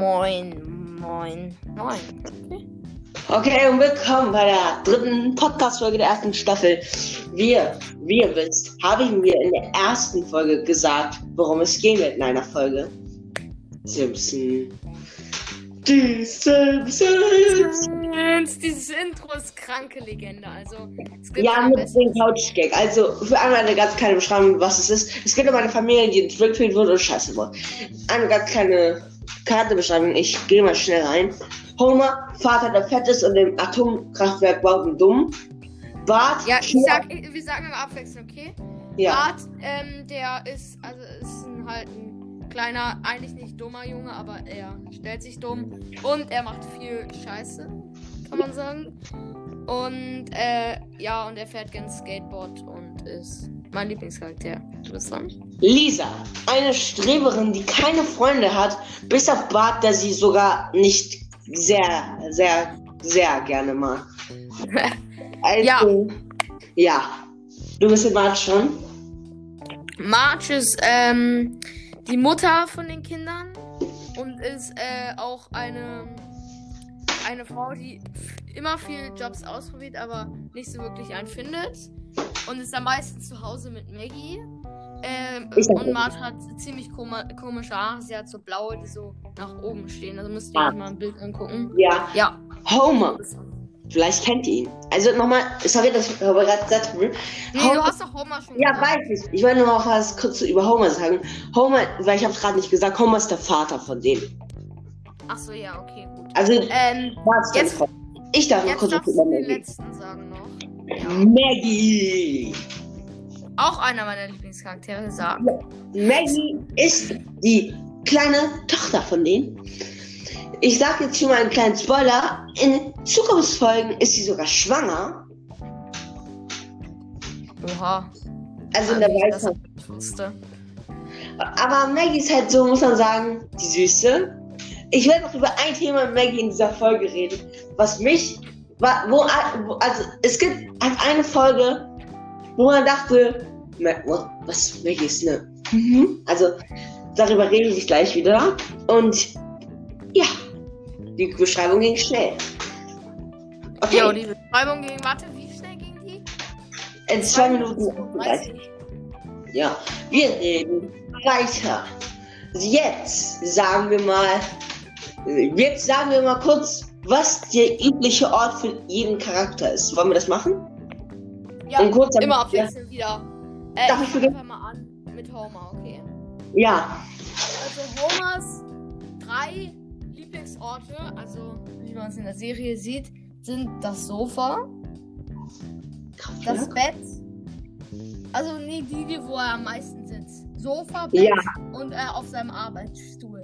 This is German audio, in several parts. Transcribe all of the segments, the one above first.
Moin, moin, moin. Okay, und willkommen bei der dritten Podcast-Folge der ersten Staffel. Wir, wie ihr wisst, habe ich mir in der ersten Folge gesagt, worum es gehen wird in einer Folge. Simpson. Die Simpsons. Dieses Intro ist kranke Legende. Also, es gibt Ja, mit dem Couch-Gag. Also, für einmal eine ganz kleine Beschreibung, was es ist. Es geht um eine Familie, die entwickelt wurde und scheiße wurde. Eine ganz kleine Kartenbeschreibung. Ich gehe mal schnell rein. Homer, Vater, der fett ist und im Atomkraftwerk baut und dumm. Bart, Ja, ich sag, ich- wir sagen immer abwechselnd, okay? ja. Bart, ähm, der ist, also ist ein, halt ein kleiner, eigentlich nicht dummer Junge, aber er stellt sich dumm und er macht viel Scheiße, kann man sagen. Und äh, ja, und er fährt gern Skateboard und ist mein Lieblingscharakter. Du bist dran? Lisa, eine Streberin, die keine Freunde hat, bis auf Bart, der sie sogar nicht sehr, sehr, sehr gerne mag. Also, Ja. Ja. Du bist in Bart schon? Marge ist ähm, die Mutter von den Kindern und ist äh, auch eine, eine Frau, die immer viele Jobs ausprobiert, aber nicht so wirklich einen findet. Und ist am meisten zu Hause mit Maggie. Ähm, und ja. Marge hat ziemlich komische Haare. Sie hat so blaue, die so nach oben stehen. Also müsst ihr Ah. euch mal ein Bild angucken. Ja. Ja. Homer. Vielleicht kennt ihr ihn. Also nochmal, sorry, dass ich gerade gesagt habe. Nee, du hast doch Homer schon Ja, gesagt. weiß ich. Ich wollte nur noch was kurz über Homer sagen. Homer, weil ich habe es gerade nicht gesagt, Homer ist der Vater von denen. Achso, ja, okay, gut. Also, Ähm, jetzt-. Ich darf noch kurz darfst über du den letzten sagen. Ja. Maggie. Auch einer meiner Lieblingscharaktere sagen. Maggie ist die kleine Tochter von denen. Ich sag jetzt schon mal einen kleinen Spoiler. In Zukunftsfolgen ist sie sogar schwanger. Oha. Also in der Weisheit. wusste. Aber Maggie ist halt so, muss man sagen, die Süße. Ich werde noch über ein Thema Maggie in dieser Folge reden, was mich, wo, also es gibt eine Folge, wo man dachte, was, Maggie ist ne? Mhm. Also darüber rede ich gleich wieder. Und ja, die Beschreibung ging schnell. Okay, Jo, die Beschreibung ging, warte, wie schnell ging die? in zwei Minuten. 30. Ja, wir reden weiter. Jetzt sagen wir mal, jetzt sagen wir mal kurz, was der übliche Ort für jeden Charakter ist. Wollen wir das machen? Ja, Und kurz immer ja, abwechselnd wieder. Äh, Darf ich fange mal an mit Homer, okay? ja, Also Homers drei Lieblingsorte, also wie man es in der Serie sieht, sind das Sofa, das Bett, also nee, die, die, wo er am meisten sitzt. Sofa, Bett Ja. und äh, auf seinem Arbeitsstuhl.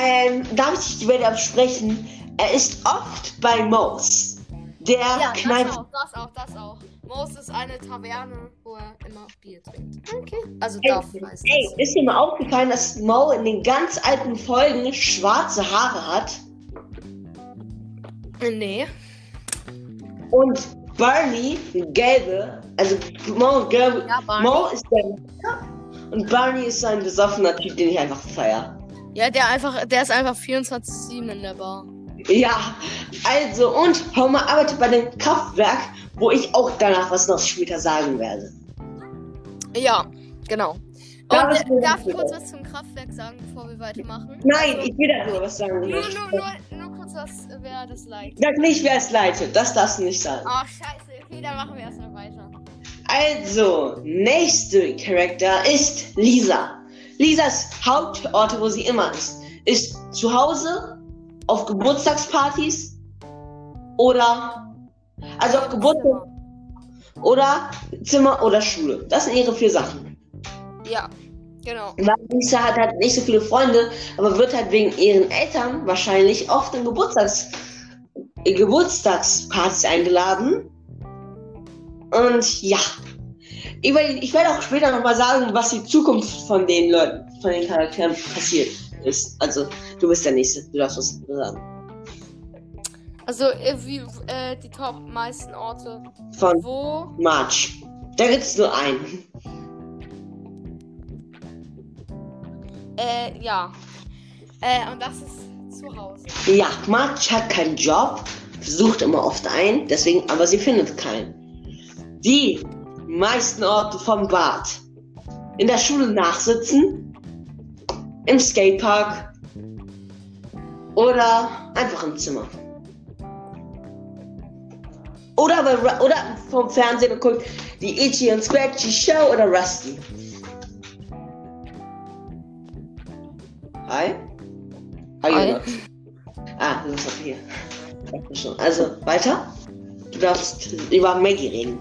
Ähm, darf ich die Welt absprechen? Er ist oft bei Moos. Der Ja, das kneift. auch, das auch, das auch. Moos ist eine Taverne, wo er immer Bier trinkt. Okay. Also Ey, darf meistens. ey, ist dir mal aufgefallen, dass Mo in den ganz alten Folgen schwarze Haare hat? Nee. Und Barney gelbe, also Mo und gelbe. Ja, Barney. Mo ist der und Barney ist ein besoffener Typ, den ich einfach feier. Ja, der einfach, der ist einfach 24-7 in der Bar. Ja, also und Homer arbeitet bei dem Kraftwerk, wo ich auch danach was noch später sagen werde. Ja, genau. Und Darf ich äh, darf ich kurz was zum Kraftwerk sagen, bevor wir weitermachen? Nein, Also, ich will darüber was sagen. nur, nur, nur, nur kurz was, wer das leitet. Sag nicht, wer es leitet, das darfst du nicht sagen. Ach, scheiße. Okay, dann machen wir erstmal weiter. Also, nächste Charakter ist Lisa. Lisas Hauptorte, wo sie immer ist, ist zu Hause, auf Geburtstagspartys oder also auf Geburtstag oder Zimmer oder Schule. Das sind ihre vier Sachen. Ja, genau. Weil Lisa hat halt nicht so viele Freunde, aber wird halt wegen ihren Eltern wahrscheinlich oft in Geburtstags in Geburtstagspartys eingeladen. Und ja. Ich werde, ich werde auch später nochmal sagen, was die Zukunft von den Leuten, von den Charakteren passiert ist. Also, du bist der Nächste, du darfst was sagen. Also, äh, wie, äh, die top meisten Orte. Von Wo? March. Da gibt es nur einen. Äh, ja. Äh, und das ist zu Hause. Ja, Marge hat keinen Job, sucht immer oft einen, deswegen, aber sie findet keinen. Die meisten Orte vom Bad. In der Schule nachsitzen, im Skatepark oder einfach im Zimmer. Oder, bei, oder vom Fernsehen und guckt die Itchy und Scratchy Show oder Rusty. Hi. Hi. Hi. Ah, du bist auch hier. Also, weiter. Du darfst über Maggie reden.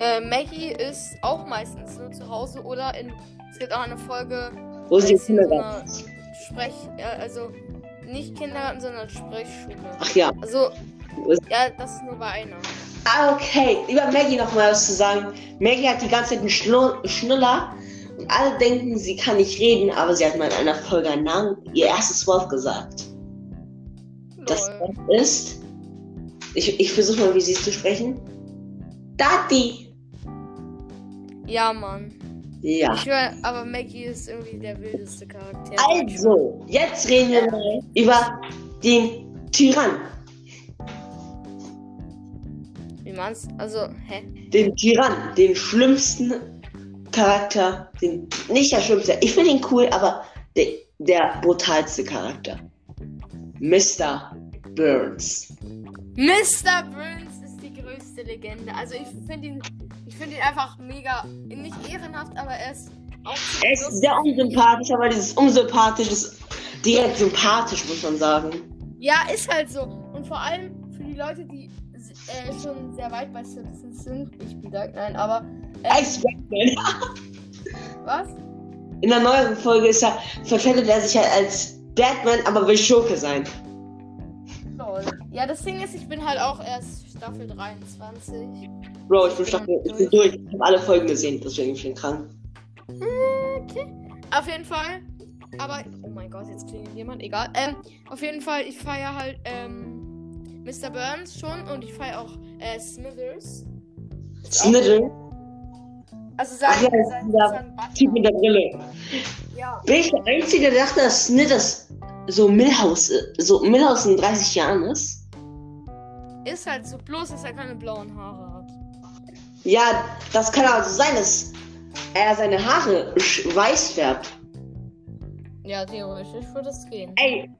Äh, Maggie ist auch meistens nur zu Hause oder in. Es gibt auch eine Folge, Wo sie im so Kindergarten ist. Sprech. Äh, also nicht Kindergarten, sondern Sprechschule. Ach ja. Also, ist- ja, das ist nur bei einer. Ah, okay. Über Maggie noch mal was zu sagen. Maggie hat die ganze Zeit einen Schlu Schnuller. Und alle denken, sie kann nicht reden, aber sie hat mal in einer Folge einen Namen, ihr erstes Wort gesagt. Das Lol. Wort ist. Ich, ich versuche mal, wie sie es zu sprechen. Daddy. Ja, Mann. Ja. Ich höre, aber Maggie ist irgendwie der wildeste Charakter. Also, jetzt reden wir mal über den Tyrann. Wie man's? Also, hä? Den Tyrann, den schlimmsten Charakter. Den, nicht der schlimmste. Ich finde ihn cool, aber der, der brutalste Charakter. Mr. Burns. Mr. Burns ist die größte Legende. Also ich finde ihn, finde ihn einfach mega, nicht ehrenhaft, aber er ist auch Er ist sehr unsympathisch, aber dieses unsympathisch ist direkt sympathisch, muss man sagen. Ja, ist halt so. Und vor allem für die Leute, die äh, schon sehr weit bei Citizens sind, ich bin da, nein, aber Er ist Batman. was? In der neueren Folge ist er, verkleidet er sich halt als Batman, aber will Schurke sein. Lol. Ja, das Ding ist, ich bin halt auch erst Staffel 23. Bro, ich bin, Staffel, ich bin durch. Ich habe alle Folgen gesehen, deswegen bin ich krank. Okay. Auf jeden Fall. Aber, oh mein Gott, jetzt klingelt jemand. Egal. Ähm, auf jeden Fall, ich feiere halt, ähm, Mr. Burns schon und ich feiere auch, äh, Smithers. Sniddle, Also sein, Ach ja, sein, sein. Typ mit der Brille. Ja. Bin ich der Einzige, der dachte, dass Snidders so Millhouse, äh, so Millhouse in 30 Jahren ist? Ist halt so, bloß dass er keine blauen Haare hat. Ja, das kann also sein, dass er seine Haare weiß färbt. Ja, theoretisch würde es gehen. Ey,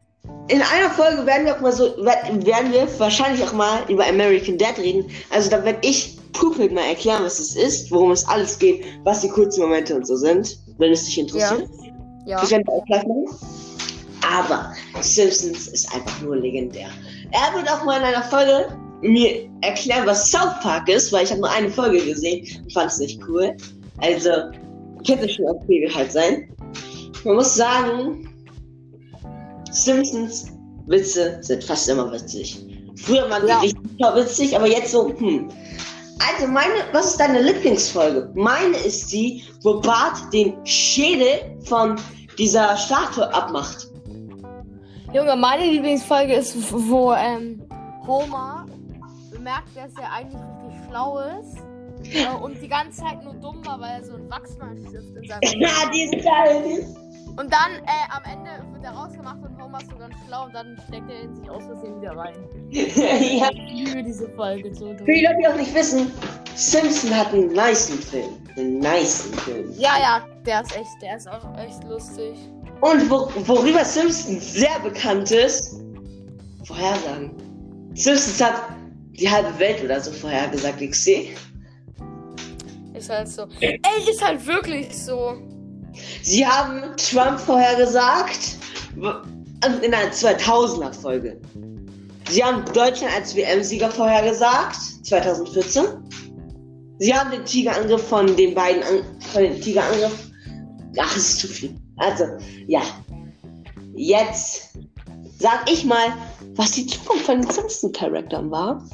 in einer Folge werden wir auch mal so, wer- werden wir wahrscheinlich auch mal über American Dad reden. Also da werde ich Pupil mal erklären, was es ist, worum es alles geht, was die kurzen Momente und so sind, wenn es dich interessiert. Ja. Das werden wir auch gleich machen. Aber Simpsons ist einfach nur legendär. Er wird auch mal in einer Folge mir erklären, was South Park ist, weil ich habe nur eine Folge gesehen und fand es nicht cool. Also, könnte schon okay halt sein. Man muss sagen, Simpsons Witze sind fast immer witzig. Früher waren die Ja. richtig witzig, aber jetzt so, hm. Also meine, was ist deine Lieblingsfolge? Meine ist die, wo Bart den Schädel von dieser Statue abmacht. Junge, meine Lieblingsfolge ist, wo ähm, Homer bemerkt, dass er eigentlich richtig schlau ist. Äh, und die ganze Zeit nur dumm war, weil er so einen Wachsmalstift in seinem Ja, die ist geil. Und dann äh, am Ende wird er rausgemacht und Homer ist so ganz schlau und dann steckt er in sich aus Versehen wieder rein. ja. Ich liebe diese Folge so Für die Leute, die auch nicht wissen, Simpson hat einen niceen Film. Einen niceen Film. Ja, ja, der ist echt, der ist auch echt lustig. Und wo, worüber Simpsons sehr bekannt ist, Vorhersagen. Simpsons hat die halbe Welt oder so vorhergesagt, ich sehe. Ist halt so. Ey, ist halt wirklich so. Sie haben Trump vorhergesagt also in einer 2000er Folge. Sie haben Deutschland als WM-Sieger vorhergesagt, 2014. Sie haben den Tigerangriff von den beiden, an, von den Tigerangriff. Ach, es ist zu viel. Also, ja. Jetzt sag ich mal, was die Zukunft von den Simpson-Charakteren war.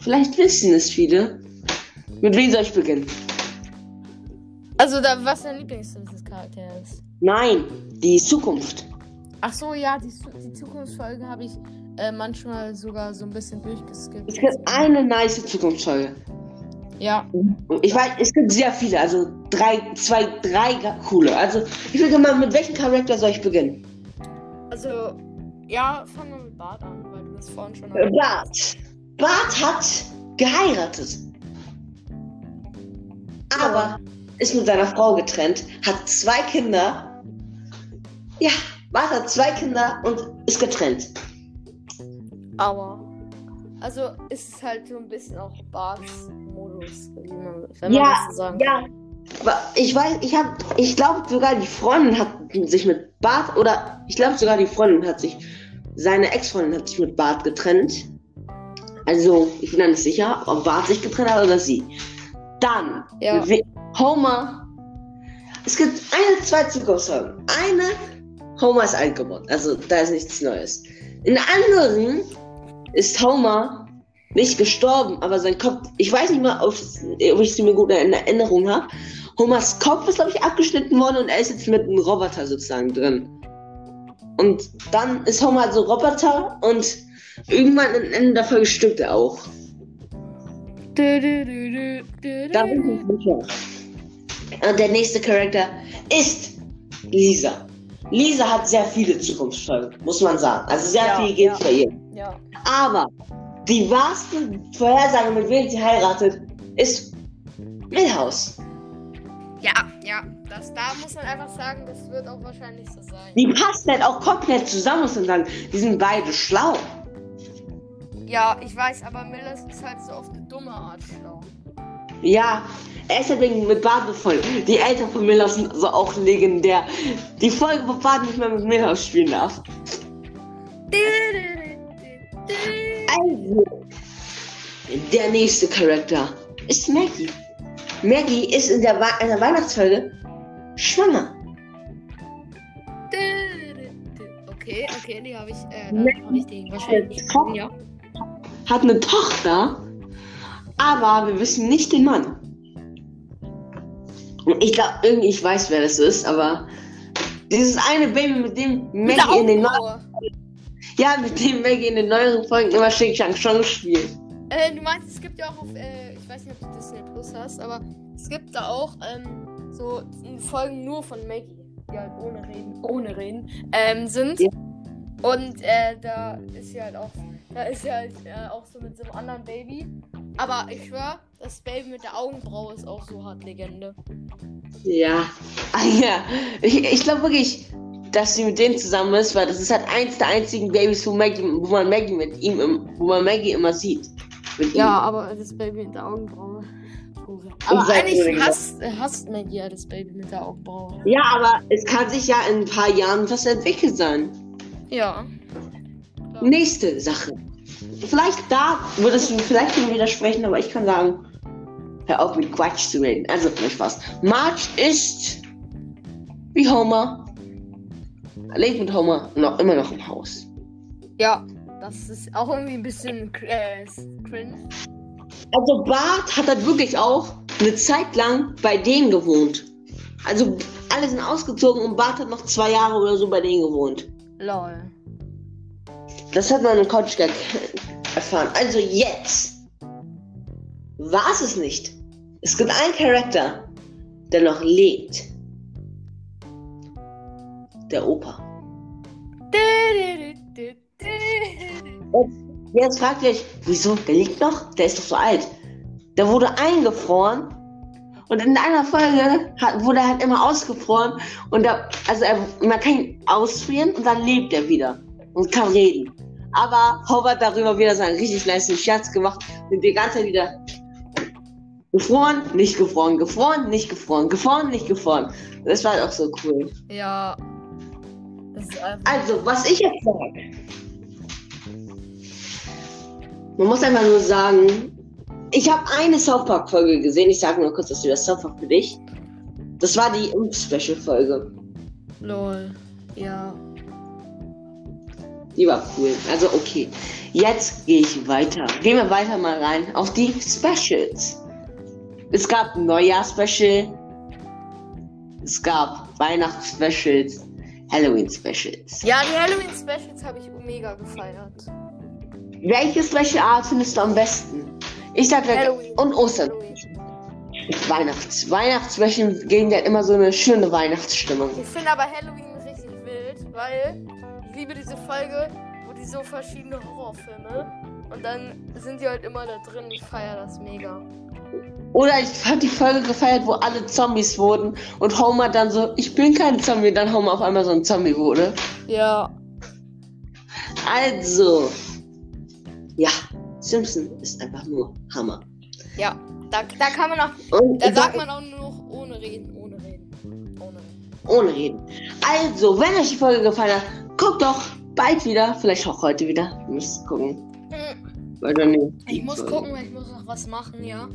Vielleicht wissen es viele. Mit wem soll ich beginnen? Also, da, was dein Lieblings-Charakter ist. Nein, die Zukunft. Ach so, ja, die, die Zukunftsfolge habe ich äh, manchmal sogar so ein bisschen durchgeskippt. Es gibt eine nice Zukunftsfolge. Ja, Ich weiß, es gibt sehr viele, also drei, zwei, drei coole. Also, ich würde mal, mit welchem Charakter soll ich beginnen? Also, ja, fangen wir mit Bart an, weil du das vorhin schon Äh, Bart. Bart hat geheiratet. Aber ist mit seiner Frau getrennt, hat zwei Kinder. Ja, Bart hat zwei Kinder und ist getrennt. Aber. Also ist es halt so ein bisschen auch Barts Modus, wie man, wenn man Ja, das so sagen Ja. Ich weiß, ich habe, ich glaube sogar die Freundin hat sich mit Bart oder ich glaube sogar die Freundin hat sich, seine Ex-Freundin hat sich mit Bart getrennt. Also ich bin da nicht sicher, ob Bart sich getrennt hat oder sie. Dann Ja. Homer. Es gibt eine, zwei Zukunftsfolgen. Eine, Homer ist alt geworden, also da ist nichts Neues. In der anderen ist Homer nicht gestorben, aber sein Kopf, ich weiß nicht mal, ob, ich sie mir gut in Erinnerung habe. Homers Kopf ist, glaube ich, abgeschnitten worden und er ist jetzt mit einem Roboter sozusagen drin. Und dann ist Homer so Roboter und irgendwann am Ende der Folge stirbt er auch. Du, du, du, Da bin ich sicher. Und der nächste Charakter ist Lisa. Lisa hat sehr viele Zukunftsfolgen, muss man sagen. Also sehr Ja, viel geht ja. bei ihr. Ja. Aber die wahrste Vorhersage, mit wem sie heiratet, ist Milhouse. Ja, ja. Das, da muss man einfach sagen, das wird auch wahrscheinlich so sein. Die passen halt auch komplett zusammen, muss man sagen. Die sind beide schlau. Ja, ich weiß, aber Millers ist halt so auf eine dumme Art schlau. Ja, er ist halt wegen mit Bart befreundet. Die Eltern von Milhouse sind so auch legendär. Die Folge, wo Bart nicht mehr mit Milhouse spielen darf. Also, der nächste Charakter ist Maggie. Maggie ist in der, in der Weihnachtsfolge schwanger. Okay, okay, die habe ich, äh, habe ich die wahrscheinlich ja. Hat eine Tochter, aber wir wissen nicht den Mann. Ich glaube, irgendwie, ich weiß, wer das ist, aber dieses eine Baby, mit dem Maggie in den Augenbraue. Ja, mit dem Maggie in den neueren Folgen immer Shake Shang Chong spielt. Äh, du meinst, es gibt ja auch auf, äh, ich weiß nicht, ob du Disney Plus hast, aber es gibt da auch, ähm, so Folgen nur von Maggie, die halt ohne Reden, ohne Reden, ähm, sind. Ja. Und, äh, da ist sie halt auch, da ist sie halt, äh, auch so mit so einem anderen Baby. Aber ich schwör, das Baby mit der Augenbraue ist auch so hart Legende. Ja. Ah, ja. Ich, ich glaube wirklich, dass sie mit denen zusammen ist, weil das ist halt eins der einzigen Babys, wo, Maggie, wo man Maggie mit ihm, im, wo man Maggie immer sieht. Ja, aber das Baby mit der Augenbraue. Aber eigentlich hasst, hasst Maggie ja das Baby mit der Augenbraue. Ja, aber es kann sich ja in ein paar Jahren was entwickelt sein. Ja. Nächste Sache. Vielleicht da würdest du vielleicht mir widersprechen, aber ich kann sagen, hör auf mit Quatsch zu reden. Also, nicht Spaß. Marge ist wie Homer. Lebt mit Homer noch immer noch im Haus. Ja, das ist auch irgendwie ein bisschen äh, cringe. Also Bart hat halt wirklich auch eine Zeit lang bei denen gewohnt. Also alle sind ausgezogen und Bart hat noch zwei Jahre oder so bei denen gewohnt. Lol. Das hat man im Couch erfahren. Also jetzt war es es nicht. Es gibt einen Charakter, der noch lebt. Der Opa. Jetzt fragt ihr euch, wieso? Der liegt noch? Der ist doch so alt. Der wurde eingefroren und in einer Folge hat, wurde er halt immer ausgefroren und da, also er, man kann ihn ausfrieren und dann lebt er wieder und kann reden. Aber Howard darüber wieder seinen richtig nice Scherz gemacht und die ganze Zeit wieder gefroren, nicht gefroren, gefroren, nicht gefroren, gefroren, nicht gefroren. Das war halt auch so cool. Ja. Das einfach. Also, was ich jetzt sage. Man muss einfach nur sagen, ich habe eine South Park Folge gesehen. Ich sage nur kurz was über South Park für dich. Das war die Impf-Special Folge. Lol. Ja. Die war cool. Also okay. Jetzt gehe ich weiter. Gehen wir weiter mal rein auf die Specials. Es gab ein Neujahr-Special. Es gab Weihnachts-Specials. Halloween-Specials. Ja, die Halloween-Specials habe ich mega gefeiert. Welche Special Art findest du am besten? Ich sag. Halloween. Und Ostern. Weihnachts Weihnachtsmärchen geben ja immer so eine schöne Weihnachtsstimmung. Ich finde aber Halloween richtig wild, weil ich liebe diese Folge, wo die so verschiedene Horrorfilme und dann sind die halt immer da drin. Ich feiere das mega. Oder ich habe die Folge gefeiert, wo alle Zombies wurden und Homer dann so, ich bin kein Zombie, dann Homer auf einmal so ein Zombie wurde. Ja. Also, ja, Simpson ist einfach nur Hammer. Ja, da, da kann man auch, Und da sagt man auch nur noch ohne reden, ohne reden, ohne reden. ohne reden. Also, wenn euch die Folge gefallen hat, guckt doch bald wieder, vielleicht auch heute wieder. Ihr müsst gucken. Hm, Weil dann Ich muss gucken, weil ich muss noch was machen, ja.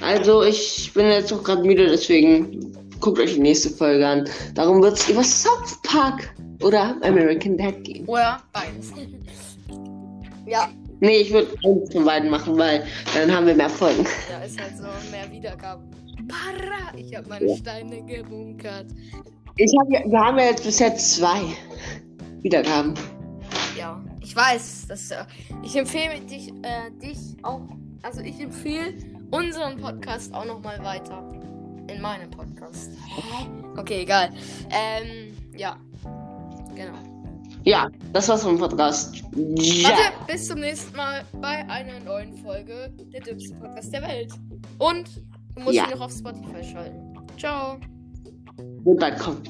Also, ich bin jetzt auch gerade müde, deswegen guckt euch die nächste Folge an. Darum wird es über South Park oder American Dad gehen. Oder beides. ja, Nee, ich würde eins von beiden machen, weil dann haben wir mehr Folgen. ja, ist halt so mehr Wiedergaben. Para! Ich habe meine Steine gebunkert. Ich hab, ja- wir haben ja jetzt bisher zwei Wiedergaben. Ja, ich weiß. Das, äh, ich empfehle dich, äh, dich auch. Also ich empfehle unseren Podcast auch noch mal weiter. In meinem Podcast. Okay, egal. Ähm, ja. Genau. Ja, das war's vom Podcast. Ja. Warte, bis zum nächsten Mal bei einer neuen Folge der dümmste Podcast der Welt. Und du musst Ja. ihn noch auf Spotify schalten. Ciao. Und dann kommt.